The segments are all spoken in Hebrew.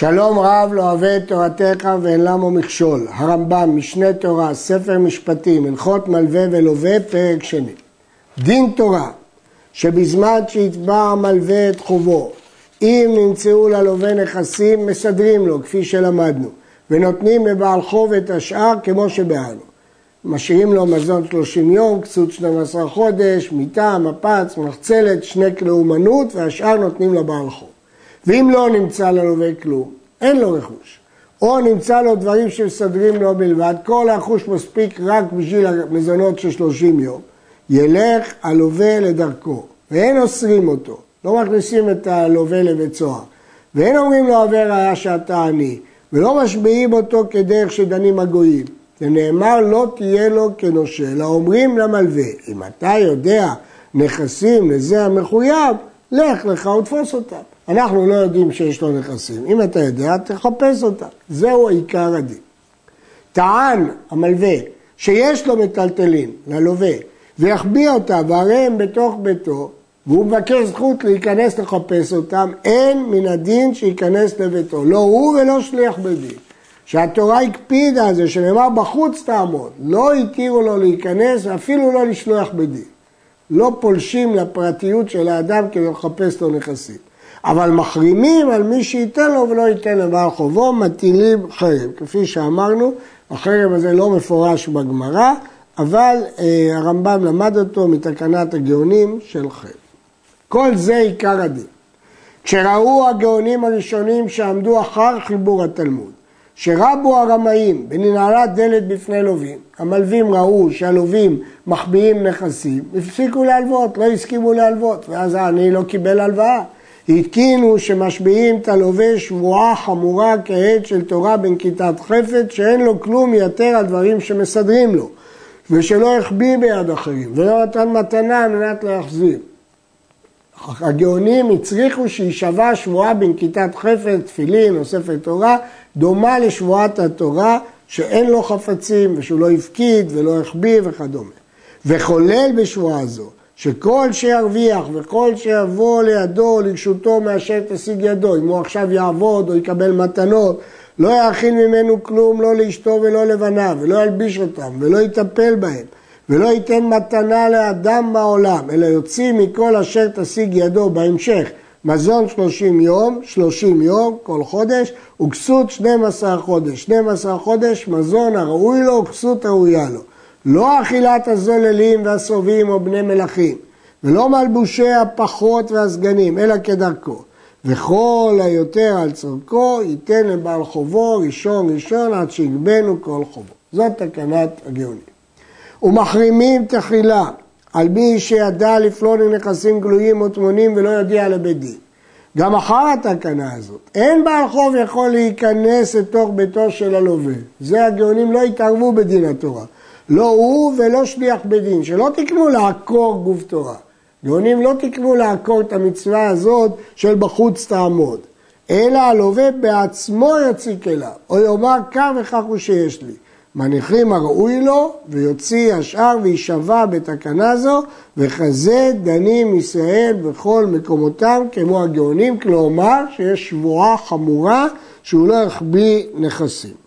שלום רב לא אוהב את תורתך ואין למו מכשול. הרמב"ם, משנה תורה, ספר משפטים, הלכות מלווה ולווה, פרק שני. דין תורה, שבזמן שיתבע המלווה את חובו, אם נמצאו ללווה נכסים, מסדרים לו, כפי שלמדנו, ונותנים לבעל חוב את השאר כמו שבאנו. משאירים לו מזון 30 יום, קצות 12 חודש, מיטה, מפץ, מחצלת, שני כלי אומנות, והשאר נותנים לבעל חוב. ואם לא נמצא ללווה כלום, אין לו רכוש. או נמצא לו דברים שמסדרים לו בלבד, כל הרכוש מספיק רק בשביל המזונות של 30 יום, ילך הלווה לדרכו, ואין אוסרים אותו, לא מכניסים את הלווה לבית סוהר, ואין אומרים לו עבר היה שאתה עני, ולא משביעים אותו כדרך שדנים הגויים. זה נאמר לא תהיה לו כנושה, אלא אומרים למלווה, אם אתה יודע נכסים לזה המחויב, לך לך ותפוס אותם. אנחנו לא יודעים שיש לו נכסים. אם אתה יודע, תחפש אותם. זהו עיקר הדין. טען המלווה שיש לו מטלטלים ללווה ויחביא אותם והרי הם בתוך ביתו והוא מבקש זכות להיכנס לחפש אותם, אין מן הדין שייכנס לביתו. לא הוא ולא שליח בית דין. שהתורה הקפידה על זה, שנאמר בחוץ תעמוד, לא התירו לו להיכנס ואפילו לא לשלוח בדין. לא פולשים לפרטיות של האדם כדי לחפש לו נכסים. אבל מחרימים על מי שייתן לו ולא ייתן לבעל חובו, מטילים חרב. כפי שאמרנו, החרב הזה לא מפורש בגמרא, אבל אה, הרמב"ם למד אותו מתקנת הגאונים של חרב. כל זה עיקר הדין. כשראו הגאונים הראשונים שעמדו אחר חיבור התלמוד, שרבו הרמאים בננעלת דלת בפני לווים, המלווים ראו שהלווים מחביאים נכסים, הפסיקו להלוות, לא הסכימו להלוות, ואז העני לא קיבל הלוואה. התקינו שמשביעים את הלווה שבועה חמורה כעד של תורה בנקיטת חפץ שאין לו כלום יתר על דברים שמסדרים לו ושלא החביא ביד אחרים ולא נתן מתנה על מנת להחזיר. הגאונים הצריכו שיישבע שבועה בנקיטת חפץ, תפילין או ספר תורה דומה לשבועת התורה שאין לו חפצים ושהוא לא הפקיד ולא החביא וכדומה. וחולל בשבועה זו שכל שירוויח וכל שיבוא לידו לרשותו מאשר תשיג ידו, אם הוא עכשיו יעבוד או יקבל מתנות, לא יאכיל ממנו כלום, לא לאשתו ולא לבניו, ולא ילביש אותם, ולא יטפל בהם, ולא ייתן מתנה לאדם בעולם, אלא יוציא מכל אשר תשיג ידו בהמשך. מזון 30 יום, 30 יום כל חודש, וכסות 12 חודש. 12 חודש מזון הראוי לו וכסות הראויה לו. לא אכילת הזוללים והסובים או בני מלכים, ולא מלבושי הפחות והסגנים, אלא כדרכו. וכל היותר על צורכו ייתן לבעל חובו ראשון ראשון עד שיגבנו כל חובו. זאת תקנת הגאונים. ומחרימים תחילה על מי שידע לפלון לנכסים גלויים או טמונים ולא יודיע לבית דין. גם אחר התקנה הזאת, אין בעל חוב יכול להיכנס לתוך ביתו של הלווה. זה הגאונים לא התערבו בדין התורה. לא הוא ולא שליח בדין, שלא תקנו לעקור גוף תורה. גאונים לא תקנו לעקור את המצווה הזאת של בחוץ תעמוד, אלא הלווה בעצמו יציק אליו, או יאמר כך וכך הוא שיש לי. מניחים הראוי לו, ויוציא השאר ויישבע בתקנה זו, וכזה דנים ישראל בכל מקומותם כמו הגאונים, כלומר שיש שבועה חמורה שהוא לא יחביא נכסים.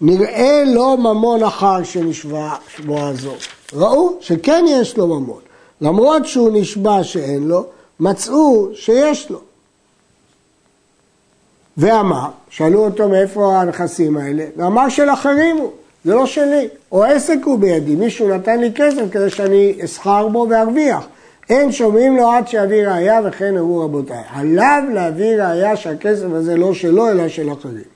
נראה לו ממון אחר שנשבע שבועה זו. ראו שכן יש לו ממון. למרות שהוא נשבע שאין לו, מצאו שיש לו. ואמר, שאלו אותו מאיפה הנכסים האלה, ואמר של אחרים הוא, זה לא שלי. או עסק הוא בידי, מישהו נתן לי כסף כדי שאני אסחר בו וארוויח. אין שומעים לו עד שיביא ראייה וכן אמרו רבותיי. עליו להביא ראייה שהכסף הזה לא שלו אלא של אחרים.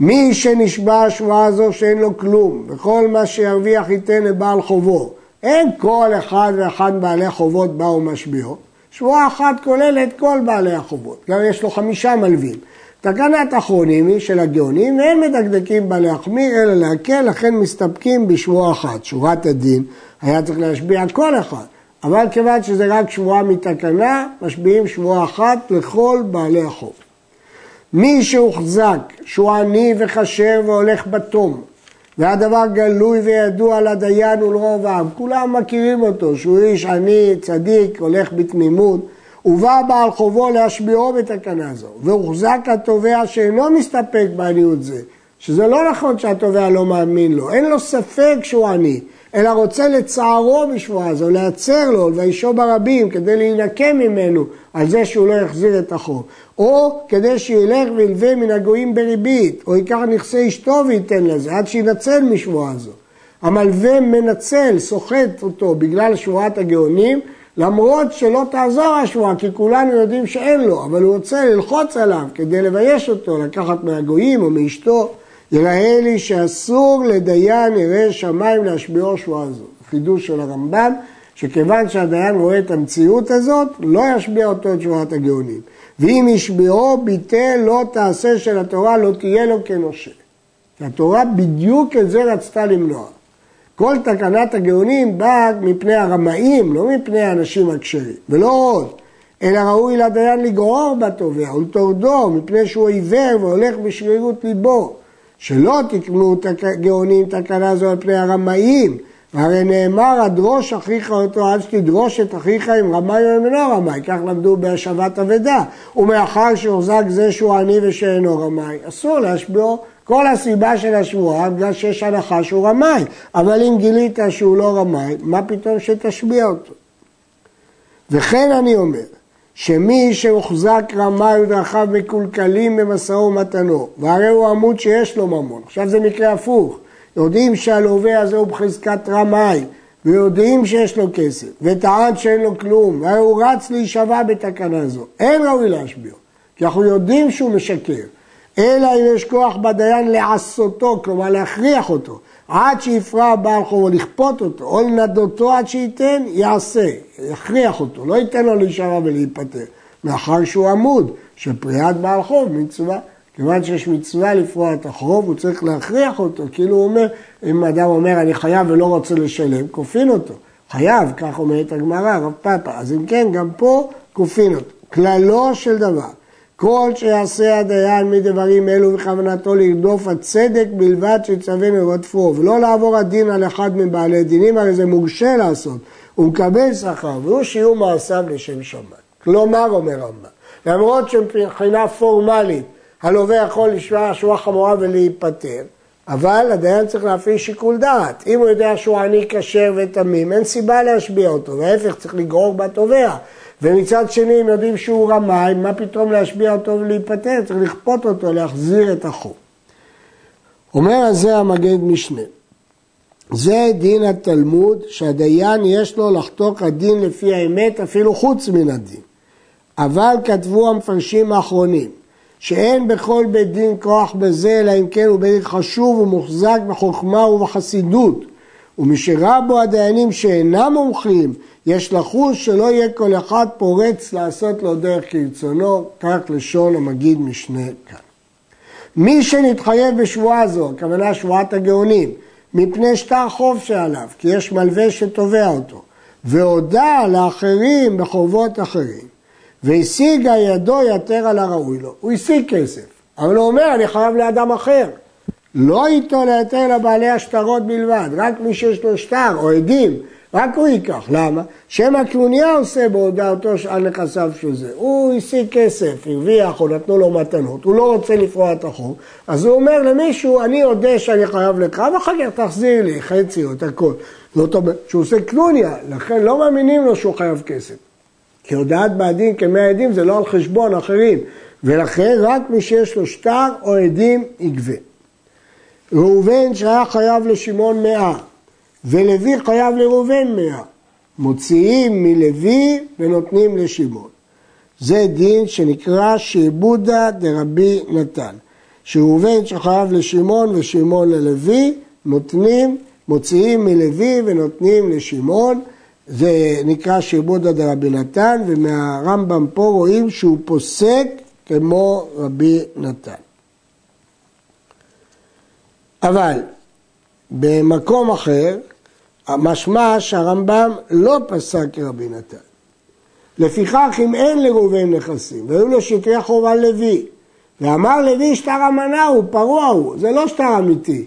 מי שנשבע השבועה הזו שאין לו כלום, וכל מה שירוויח ייתן לבעל חובו. אין כל אחד ואחד בעלי חובות באו משביעו. שבועה אחת כוללת כל בעלי החובות. גם יש לו חמישה מלווים. תקנת אחרונים היא של הגאונים, ואין מדקדקים בה להחמיר אלא להקל, לכן מסתפקים בשבועה אחת. שורת הדין היה צריך להשביע כל אחד. אבל כיוון שזה רק שבועה מתקנה, משביעים שבועה אחת לכל בעלי החוב. מי שהוחזק, שהוא עני וכשר והולך בתום, והדבר גלוי וידוע לדיין ולרוב העם, כולם מכירים אותו, שהוא איש עני, צדיק, הולך בתמימות, ובא בעל חובו להשביעו בתקנה זו, והוחזק התובע שאינו מסתפק בעניות זה, שזה לא נכון שהתובע לא מאמין לו, אין לו ספק שהוא עני, אלא רוצה לצערו בשבועה זו, להצר לו, לביישו ברבים, כדי להינקה ממנו על זה שהוא לא יחזיר את החוב. או כדי שילך וילווה מן הגויים בריבית, או ייקח נכסי אשתו וייתן לזה, עד שינצל משבועה זו. המלווה מנצל, סוחט אותו בגלל שבועת הגאונים, למרות שלא תעזור השבועה, כי כולנו יודעים שאין לו, אבל הוא רוצה ללחוץ עליו כדי לבייש אותו, לקחת מהגויים או מאשתו. יראה לי שאסור לדיין ירא שמיים להשביעו שבועה זו. חידוש של הרמב"ם, שכיוון שהדיין רואה את המציאות הזאת, לא ישביע אותו את שבועת הגאונים. ואם ישביעו ביטל לא תעשה של התורה, לא תהיה לו כנושה. התורה בדיוק את זה רצתה למנוע. כל תקנת הגאונים באה מפני הרמאים, לא מפני האנשים הכשרים. ולא עוד, אלא ראוי לדיין לגרור בתובע ולטורדו, מפני שהוא עיוור והולך בשרירות ליבו. שלא תקנו גאונים תקנה זו על פני הרמאים, והרי נאמר הדרוש אחיך אותו עד שתדרוש את אחיך אם רמאי או אם אינו רמאי, כך למדו בהשבת אבדה. ומאחר שהוחזק זה שהוא עני ושאינו רמאי, אסור להשביעו. כל הסיבה של השבועה בגלל שיש הנחה שהוא רמאי, אבל אם גילית שהוא לא רמאי, מה פתאום שתשביע אותו? וכן אני אומר, שמי שהוחזק רמאי ודרכיו מקולקלים במשאו ומתנו, והרי הוא עמוד שיש לו ממון. עכשיו זה מקרה הפוך. יודעים שהלווה הזה הוא בחזקת רמאי, ויודעים שיש לו כסף, וטען שאין לו כלום, והרי הוא רץ להישבע בתקנה זו. אין ראוי להשביעו, כי אנחנו יודעים שהוא משקר. אלא אם יש כוח בדיין לעשותו, כלומר להכריח אותו. עד שיפרע בעל חובו, לכפות אותו, או לנדותו עד שייתן, יעשה, יכריח אותו, לא ייתן לו להישאר ולהיפטר, מאחר שהוא עמוד, שפריעת בעל חוב מצווה. כיוון שיש מצווה לפרוע את החוב, הוא צריך להכריח אותו, כאילו הוא אומר, אם אדם אומר אני חייב ולא רוצה לשלם, כופין אותו. חייב, כך אומרת הגמרא, רב פאפה. אז אם כן, גם פה כופין אותו. כללו של דבר, כל שיעשה הדיין מדברים אלו בכוונתו לרדוף הצדק בלבד שיצווינו לרדפו, ולא לעבור הדין על אחד מבעלי דינים, הרי זה מורשה לעשות, הוא מקבל שכר, והוא שיעור מעשיו לשם שמיים. כלומר, אומר רמב"ם, למרות שמבחינה פורמלית הלווה יכול לשמוע שורה חמורה ולהיפטר, אבל הדיין צריך להפעיל שיקול דעת. אם הוא יודע שהוא עני כשר ותמים, אין סיבה להשביע אותו, וההפך צריך לגרור בתובע. ומצד שני, אם יודעים שהוא רמאי, מה פתאום להשביע אותו ולהיפטר? צריך לכפות אותו להחזיר את החוב. אומר על זה המגד משנה. זה דין התלמוד, שהדיין יש לו לחתוך הדין לפי האמת אפילו חוץ מן הדין. אבל כתבו המפרשים האחרונים, שאין בכל בית דין כוח בזה, אלא אם כן הוא בית חשוב ומוחזק בחוכמה ובחסידות. ומשרה בו הדיינים שאינם מומחים, יש לחוש שלא יהיה כל אחד פורץ לעשות לו דרך כרצונו, כך לשון המגיד משנה כאן. מי שנתחייב בשבועה זו, הכוונה שבועת הגאונים, מפני שטר חוב שעליו, כי יש מלווה שתובע אותו, והודה לאחרים בחובות אחרים, והשיגה ידו יתר על הראוי לו. הוא השיג כסף, אבל הוא אומר, אני חייב לאדם אחר. לא ייטול היתר לבעלי השטרות בלבד, רק מי שיש לו שטר או עדים, רק הוא ייקח. למה? שמא קנוניה עושה בהודעתו על נכסיו של זה. הוא השיג כסף, הרוויח או נתנו לו מתנות, הוא לא רוצה לפרוע את החוב, אז הוא אומר למישהו, אני אודה שאני חייב לך, ואחר כך תחזיר לי חצי או את הכל. זאת אומרת שהוא עושה קנוניה, לכן לא מאמינים לו שהוא חייב כסף. כי הודעת בעדין כמי עדים זה לא על חשבון אחרים, ולכן רק מי שיש לו שטר או עדים יגבה. ראובן שהיה חייב לשמעון מאה, ולוי חייב לראובן מאה. מוציאים מלוי ונותנים לשמעון. זה דין שנקרא שעבודה דרבי נתן. שראובן שחייב לשמעון ושמעון ללוי, נותנים, מוציאים מלוי ונותנים לשמעון. זה נקרא שעבודה דרבי נתן, ומהרמב"ם פה רואים שהוא פוסק כמו רבי נתן. אבל במקום אחר, משמע שהרמב"ם לא פסק כרבי נתן. לפיכך אם אין לראובן נכסים, והיו לו שקרי חובה לוי, ואמר לוי שטר המנה הוא, פרוע הוא, זה לא שטר אמיתי,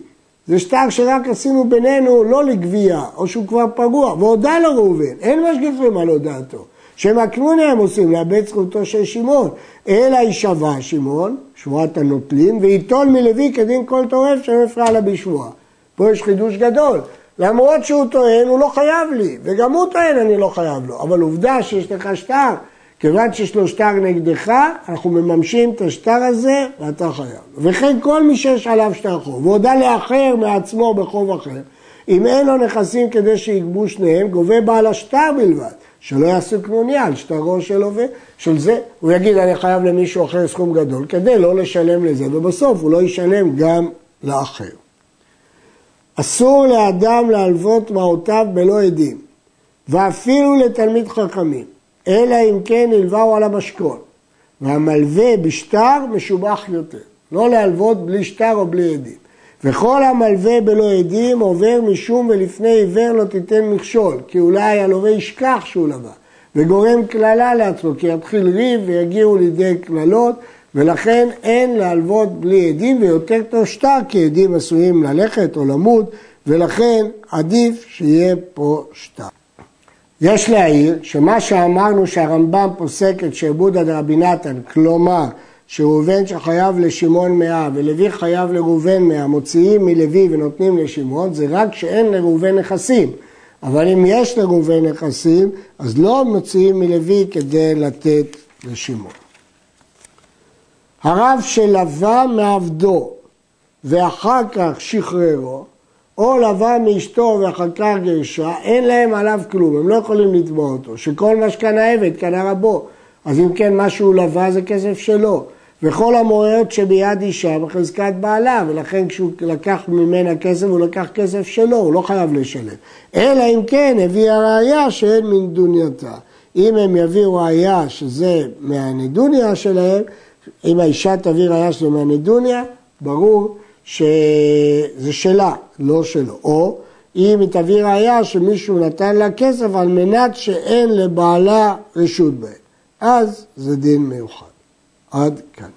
זה שטר שרק עשינו בינינו לא לגבייה, או שהוא כבר פגוע, והודה לו ראובן, אין משגיחים על הודעתו. שמקנוני הם עושים, לאבד זכותו של שמעון. אלא יישבע שמעון, שבועת הנוטלים, וייטול מלוי כדין כל טורף שלא יפרע לה בשבועה. פה יש חידוש גדול. למרות שהוא טוען, הוא לא חייב לי, וגם הוא טוען, אני לא חייב לו. אבל עובדה שיש לך שטר, כיוון שיש לו שטר נגדך, אנחנו מממשים את השטר הזה ואתה חייב. וכן כל מי שיש עליו שטר חוב, והודה לאחר מעצמו בחוב אחר, אם אין לו נכסים כדי שיגבו שניהם, גובה בעל השטר בלבד, שלא יעשו קנוניה על שטרו של הווה, של זה, הוא יגיד אני חייב למישהו אחר סכום גדול, כדי לא לשלם לזה, ובסוף הוא לא ישלם גם לאחר. אסור לאדם להלוות מעותיו בלא עדים, ואפילו לתלמיד חכמים. אלא אם כן הלווהו על המשכון. והמלווה בשטר משובח יותר. לא להלוות בלי שטר או בלי עדים. וכל המלווה בלא עדים עובר משום ולפני עיוור לא תיתן מכשול, כי אולי הלווה ישכח שהוא לווה, וגורם קללה לעצמו, כי יתחיל ריב ויגיעו לידי קללות, ולכן אין להלוות בלי עדים, ויותר טוב שטר, כי עדים עשויים ללכת או למות, ולכן עדיף שיהיה פה שטר. יש להעיר שמה שאמרנו שהרמב"ם פוסק את שעבוד עד רבי נתן, כלומר שראובן שחייב לשמעון מאה ולוי חייב לראובן מאה, מוציאים מלוי ונותנים לשמעון, זה רק שאין לראובן נכסים. אבל אם יש לראובן נכסים, אז לא מוציאים מלוי כדי לתת לשמעון. הרב שלווה מעבדו ואחר כך שחררו, או לבא מאשתו ואחר כך גרשה, אין להם עליו כלום, הם לא יכולים לתבוע אותו, שכל מה שקנה עבד קנה רבו, אז אם כן מה שהוא לבא זה כסף שלו, וכל המועיות שביד אישה בחזקת בעלה, ולכן כשהוא לקח ממנה כסף הוא לקח כסף שלו, הוא לא חייב לשלם, אלא אם כן הביא הראייה שאין מנדונייתה, אם הם יביאו ראייה שזה מהנדוניה שלהם, אם האישה תביא ראייה שזה מהנדוניה, ברור שזה שלה, לא שלו. או אם היא תביא ראייה שמישהו נתן לה כסף על מנת שאין לבעלה רשות בהם. אז זה דין מיוחד. עד כאן.